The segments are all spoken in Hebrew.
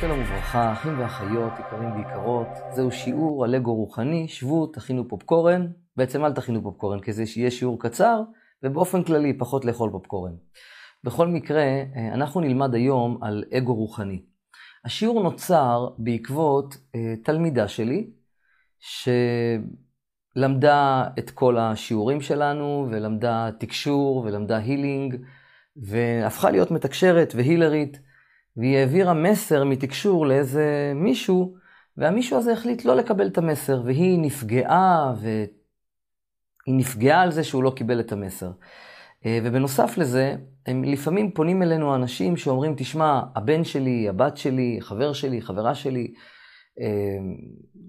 שלום וברכה, אחים ואחיות, יקרים ויקרות, זהו שיעור על אגו רוחני, שבו, תכינו פופקורן, בעצם אל תכינו פופקורן, כדי שיהיה שיעור קצר, ובאופן כללי פחות לאכול פופקורן. בכל מקרה, אה, אנחנו נלמד היום על אגו רוחני. השיעור נוצר בעקבות אה, תלמידה שלי, שלמדה את כל השיעורים שלנו, ולמדה תקשור, ולמדה הילינג, והפכה להיות מתקשרת והילרית. והיא העבירה מסר מתקשור לאיזה מישהו, והמישהו הזה החליט לא לקבל את המסר, והיא נפגעה, והיא נפגעה על זה שהוא לא קיבל את המסר. אה, ובנוסף לזה, הם לפעמים פונים אלינו אנשים שאומרים, תשמע, הבן שלי, הבת שלי, חבר שלי, חברה שלי,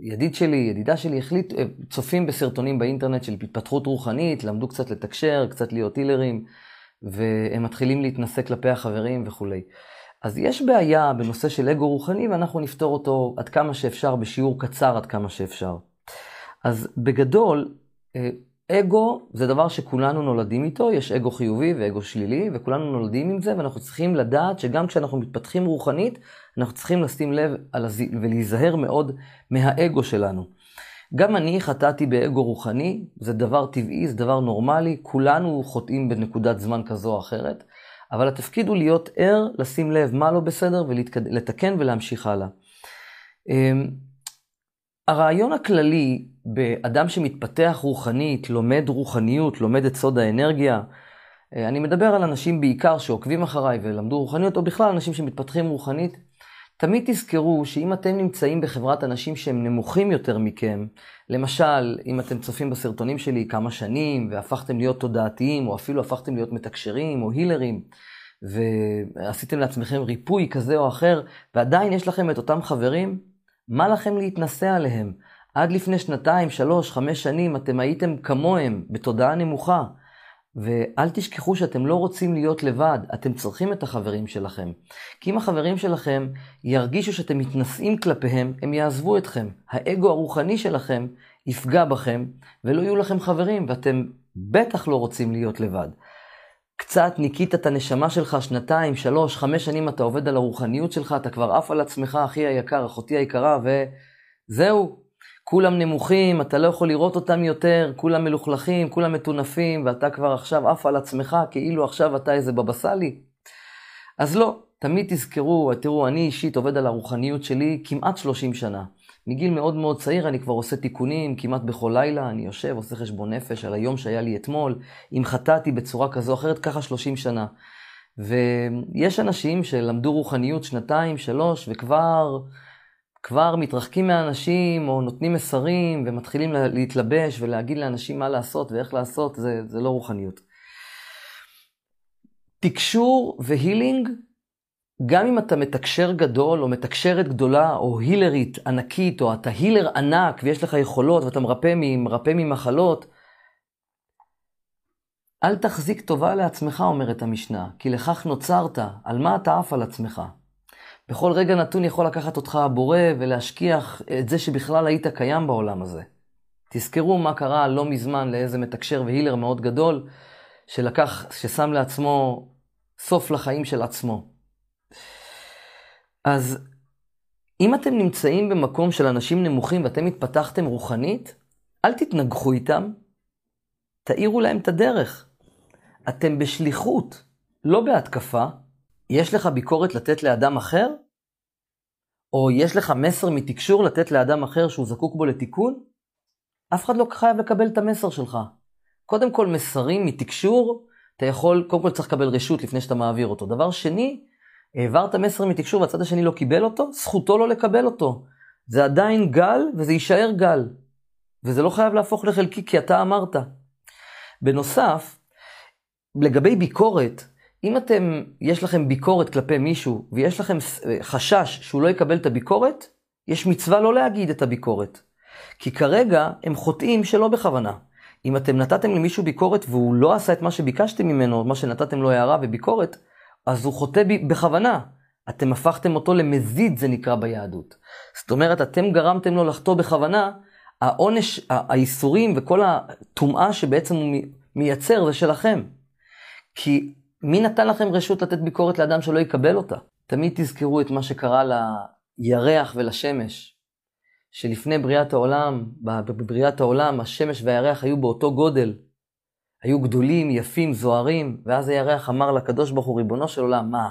ידיד שלי, ידידה שלי, החליט, אה, צופים בסרטונים באינטרנט של התפתחות רוחנית, למדו קצת לתקשר, קצת להיות הילרים, והם מתחילים להתנסה כלפי החברים וכולי. אז יש בעיה בנושא של אגו רוחני, ואנחנו נפתור אותו עד כמה שאפשר, בשיעור קצר עד כמה שאפשר. אז בגדול, אה, אגו זה דבר שכולנו נולדים איתו, יש אגו חיובי ואגו שלילי, וכולנו נולדים עם זה, ואנחנו צריכים לדעת שגם כשאנחנו מתפתחים רוחנית, אנחנו צריכים לשים לב הז... ולהיזהר מאוד מהאגו שלנו. גם אני חטאתי באגו רוחני, זה דבר טבעי, זה דבר נורמלי, כולנו חוטאים בנקודת זמן כזו או אחרת. אבל התפקיד הוא להיות ער, לשים לב מה לא בסדר ולתקן ולהמשיך הלאה. אמ, הרעיון הכללי באדם שמתפתח רוחנית, לומד רוחניות, לומד את סוד האנרגיה, אה, אני מדבר על אנשים בעיקר שעוקבים אחריי ולמדו רוחניות, או בכלל אנשים שמתפתחים רוחנית, תמיד תזכרו שאם אתם נמצאים בחברת אנשים שהם נמוכים יותר מכם, למשל, אם אתם צופים בסרטונים שלי כמה שנים, והפכתם להיות תודעתיים, או אפילו הפכתם להיות מתקשרים או הילרים, ועשיתם לעצמכם ריפוי כזה או אחר, ועדיין יש לכם את אותם חברים, מה לכם להתנשא עליהם? עד לפני שנתיים, שלוש, חמש שנים אתם הייתם כמוהם, בתודעה נמוכה. ואל תשכחו שאתם לא רוצים להיות לבד, אתם צריכים את החברים שלכם. כי אם החברים שלכם ירגישו שאתם מתנשאים כלפיהם, הם יעזבו אתכם. האגו הרוחני שלכם יפגע בכם, ולא יהיו לכם חברים, ואתם בטח לא רוצים להיות לבד. קצת ניקית את הנשמה שלך, שנתיים, שלוש, חמש שנים אתה עובד על הרוחניות שלך, אתה כבר עף על עצמך, אחי היקר, אחותי היקרה, וזהו, כולם נמוכים, אתה לא יכול לראות אותם יותר, כולם מלוכלכים, כולם מטונפים, ואתה כבר עכשיו עף על עצמך, כאילו עכשיו אתה איזה בבא סאלי. אז לא, תמיד תזכרו, תראו, אני אישית עובד על הרוחניות שלי כמעט 30 שנה. מגיל מאוד מאוד צעיר אני כבר עושה תיקונים, כמעט בכל לילה אני יושב, עושה חשבון נפש על היום שהיה לי אתמול, אם חטאתי בצורה כזו או אחרת, ככה 30 שנה. ויש אנשים שלמדו רוחניות שנתיים, שלוש, וכבר כבר מתרחקים מהאנשים, או נותנים מסרים, ומתחילים להתלבש ולהגיד לאנשים מה לעשות ואיך לעשות, זה, זה לא רוחניות. תקשור והילינג, גם אם אתה מתקשר גדול, או מתקשרת גדולה, או הילרית ענקית, או אתה הילר ענק ויש לך יכולות ואתה מרפא, מרפא ממחלות, אל תחזיק טובה לעצמך, אומרת המשנה, כי לכך נוצרת, על מה אתה עף על עצמך. בכל רגע נתון יכול לקחת אותך הבורא ולהשכיח את זה שבכלל היית קיים בעולם הזה. תזכרו מה קרה לא מזמן לאיזה מתקשר והילר מאוד גדול, שלקח, ששם לעצמו סוף לחיים של עצמו. אז אם אתם נמצאים במקום של אנשים נמוכים ואתם התפתחתם רוחנית, אל תתנגחו איתם, תאירו להם את הדרך. אתם בשליחות, לא בהתקפה, יש לך ביקורת לתת לאדם אחר? או יש לך מסר מתקשור לתת לאדם אחר שהוא זקוק בו לתיקון? אף אחד לא חייב לקבל את המסר שלך. קודם כל, מסרים מתקשור, אתה יכול, קודם כל צריך לקבל רשות לפני שאתה מעביר אותו. דבר שני, העברת מסר מתקשור והצד השני לא קיבל אותו, זכותו לא לקבל אותו. זה עדיין גל וזה יישאר גל. וזה לא חייב להפוך לחלקי כי אתה אמרת. בנוסף, לגבי ביקורת, אם אתם, יש לכם ביקורת כלפי מישהו, ויש לכם אה, חשש שהוא לא יקבל את הביקורת, יש מצווה לא להגיד את הביקורת. כי כרגע הם חוטאים שלא בכוונה. אם אתם נתתם למישהו ביקורת והוא לא עשה את מה שביקשתם ממנו, מה שנתתם לו הערה וביקורת, אז הוא חוטא בכוונה. אתם הפכתם אותו למזיד, זה נקרא ביהדות. זאת אומרת, אתם גרמתם לו לחטוא בכוונה, העונש, האיסורים וכל הטומאה שבעצם הוא מייצר זה שלכם. כי מי נתן לכם רשות לתת ביקורת לאדם שלא יקבל אותה? תמיד תזכרו את מה שקרה לירח ולשמש, שלפני בריאת העולם, בבריאת העולם, השמש והירח היו באותו גודל. היו גדולים, יפים, זוהרים, ואז הירח אמר לקדוש ברוך הוא, ריבונו של עולם, מה?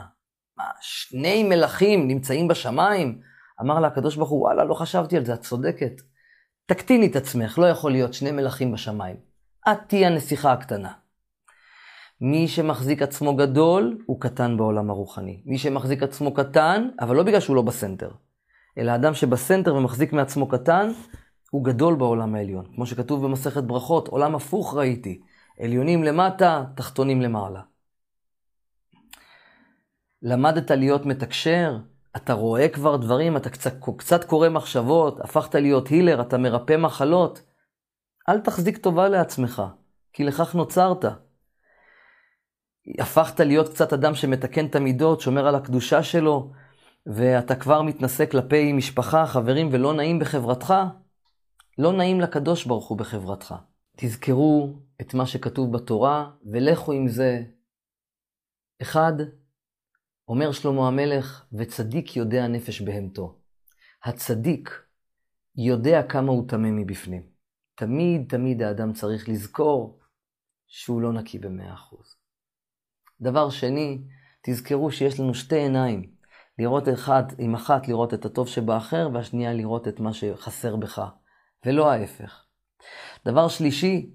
מה, שני מלכים נמצאים בשמיים? אמר לה הקדוש ברוך הוא, וואלה, לא חשבתי על זה, את צודקת. תקטיני את עצמך, לא יכול להיות שני מלכים בשמיים. את תהיי הנסיכה הקטנה. מי שמחזיק עצמו גדול, הוא קטן בעולם הרוחני. מי שמחזיק עצמו קטן, אבל לא בגלל שהוא לא בסנטר, אלא אדם שבסנטר ומחזיק מעצמו קטן, הוא גדול בעולם העליון. כמו שכתוב במסכת ברכות, עולם הפוך ראיתי, עליונים למטה, תחתונים למעלה. למדת להיות מתקשר, אתה רואה כבר דברים, אתה קצת, קצת קורא מחשבות, הפכת להיות הילר, אתה מרפא מחלות. אל תחזיק טובה לעצמך, כי לכך נוצרת. הפכת להיות קצת אדם שמתקן את המידות, שומר על הקדושה שלו, ואתה כבר מתנשא כלפי משפחה, חברים, ולא נעים בחברתך, לא נעים לקדוש ברוך הוא בחברתך. תזכרו את מה שכתוב בתורה, ולכו עם זה. אחד, אומר שלמה המלך, וצדיק יודע נפש בהמתו. הצדיק יודע כמה הוא טמא מבפנים. תמיד תמיד האדם צריך לזכור שהוא לא נקי במאה אחוז. דבר שני, תזכרו שיש לנו שתי עיניים. לראות אחד, עם אחת לראות את הטוב שבאחר, והשנייה לראות את מה שחסר בך, ולא ההפך. דבר שלישי,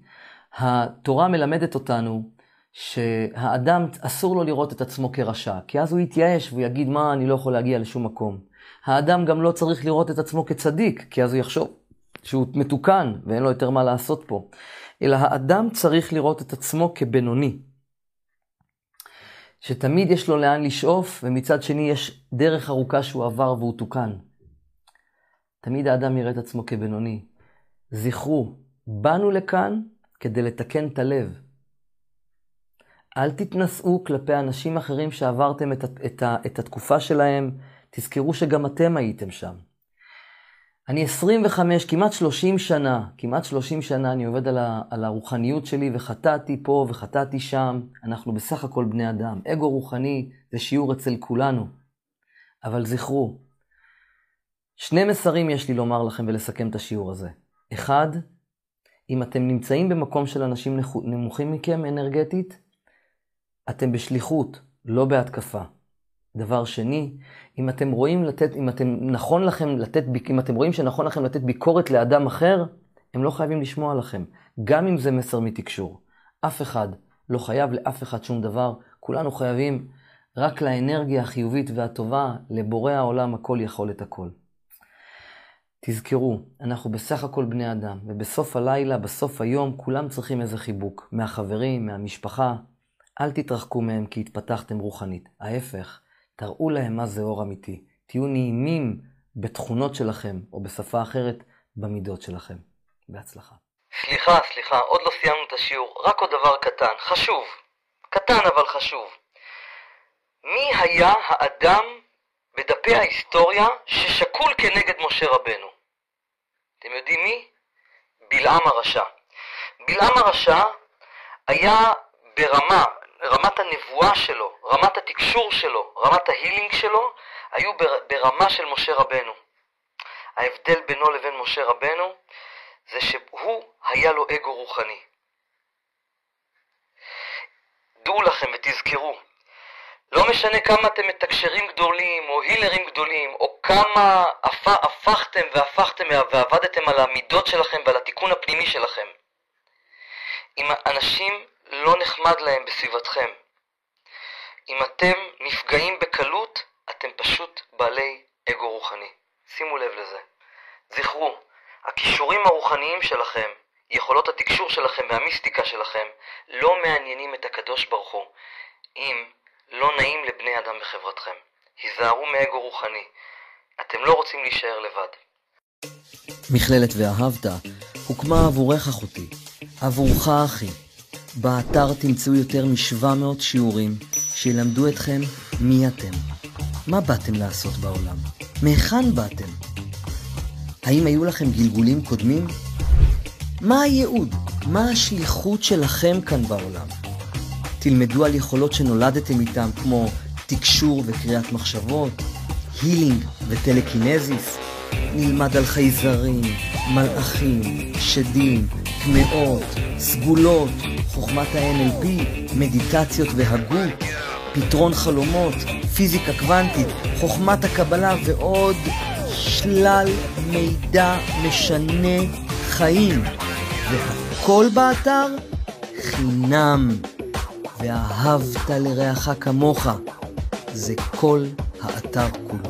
התורה מלמדת אותנו שהאדם, אסור לו לראות את עצמו כרשע, כי אז הוא יתייאש והוא יגיד, מה, אני לא יכול להגיע לשום מקום. האדם גם לא צריך לראות את עצמו כצדיק, כי אז הוא יחשוב שהוא מתוקן ואין לו יותר מה לעשות פה. אלא האדם צריך לראות את עצמו כבינוני. שתמיד יש לו לאן לשאוף, ומצד שני יש דרך ארוכה שהוא עבר והוא תוקן. תמיד האדם יראה את עצמו כבינוני. זכרו, באנו לכאן כדי לתקן את הלב. אל תתנשאו כלפי אנשים אחרים שעברתם את, את, את התקופה שלהם, תזכרו שגם אתם הייתם שם. אני 25, כמעט 30 שנה, כמעט 30 שנה אני עובד על, ה, על הרוחניות שלי וחטאתי פה וחטאתי שם. אנחנו בסך הכל בני אדם. אגו רוחני זה שיעור אצל כולנו. אבל זכרו, שני מסרים יש לי לומר לכם ולסכם את השיעור הזה. אחד, אם אתם נמצאים במקום של אנשים נמוכים מכם אנרגטית, אתם בשליחות, לא בהתקפה. דבר שני, אם אתם רואים לתת, אם אתם נכון לכם לתת, אם אתם רואים שנכון לכם לתת ביקורת לאדם אחר, הם לא חייבים לשמוע לכם, גם אם זה מסר מתקשור. אף אחד לא חייב לאף אחד שום דבר, כולנו חייבים רק לאנרגיה החיובית והטובה, לבורא העולם הכל יכול את הכל. תזכרו, אנחנו בסך הכל בני אדם, ובסוף הלילה, בסוף היום, כולם צריכים איזה חיבוק. מהחברים, מהמשפחה. אל תתרחקו מהם כי התפתחתם רוחנית. ההפך, תראו להם מה זה אור אמיתי. תהיו נעימים בתכונות שלכם, או בשפה אחרת, במידות שלכם. בהצלחה. סליחה, סליחה, עוד לא סיימנו את השיעור. רק עוד דבר קטן, חשוב. קטן אבל חשוב. מי היה האדם בדפי ההיסטוריה ששקול כנגד משה רבנו? אתם יודעים מי? בלעם הרשע. בלעם הרשע היה ברמה, רמת הנבואה שלו, רמת התקשור שלו, רמת ההילינג שלו, היו ברמה של משה רבנו. ההבדל בינו לבין משה רבנו זה שהוא היה לו אגו רוחני. דעו לכם ותזכרו, לא משנה כמה אתם מתקשרים גדולים או הילרים גדולים, או כמה הפ... הפכתם והפכתם ועבדתם על המידות שלכם ועל התיקון הפנימי שלכם. אם אנשים לא נחמד להם בסביבתכם. אם אתם נפגעים בקלות, אתם פשוט בעלי אגו רוחני. שימו לב לזה. זכרו, הכישורים הרוחניים שלכם, יכולות התקשור שלכם והמיסטיקה שלכם, לא מעניינים את הקדוש ברוך הוא, אם לא נעים לבני אדם בחברתכם. היזהרו מאגו רוחני. אתם לא רוצים להישאר לבד. מכללת ואהבת הוקמה עבורך אחותי, עבורך אחי. באתר תמצאו יותר מ-700 שיעורים שילמדו אתכם מי אתם. מה באתם לעשות בעולם? מהיכן באתם? האם היו לכם גלגולים קודמים? מה הייעוד? מה השליחות שלכם כאן בעולם? תלמדו על יכולות שנולדתם איתם, כמו תקשור וקריאת מחשבות, הילינג וטלקינזיס. נלמד על חייזרים, מלאכים, שדים, טמאות, סגולות, חוכמת ה-NLP, מדיטציות והגות, פתרון חלומות, פיזיקה קוונטית, חוכמת הקבלה ועוד שלל מידע משנה חיים. והכל באתר חינם. ואהבת לרעך כמוך. זה כל האתר כולו.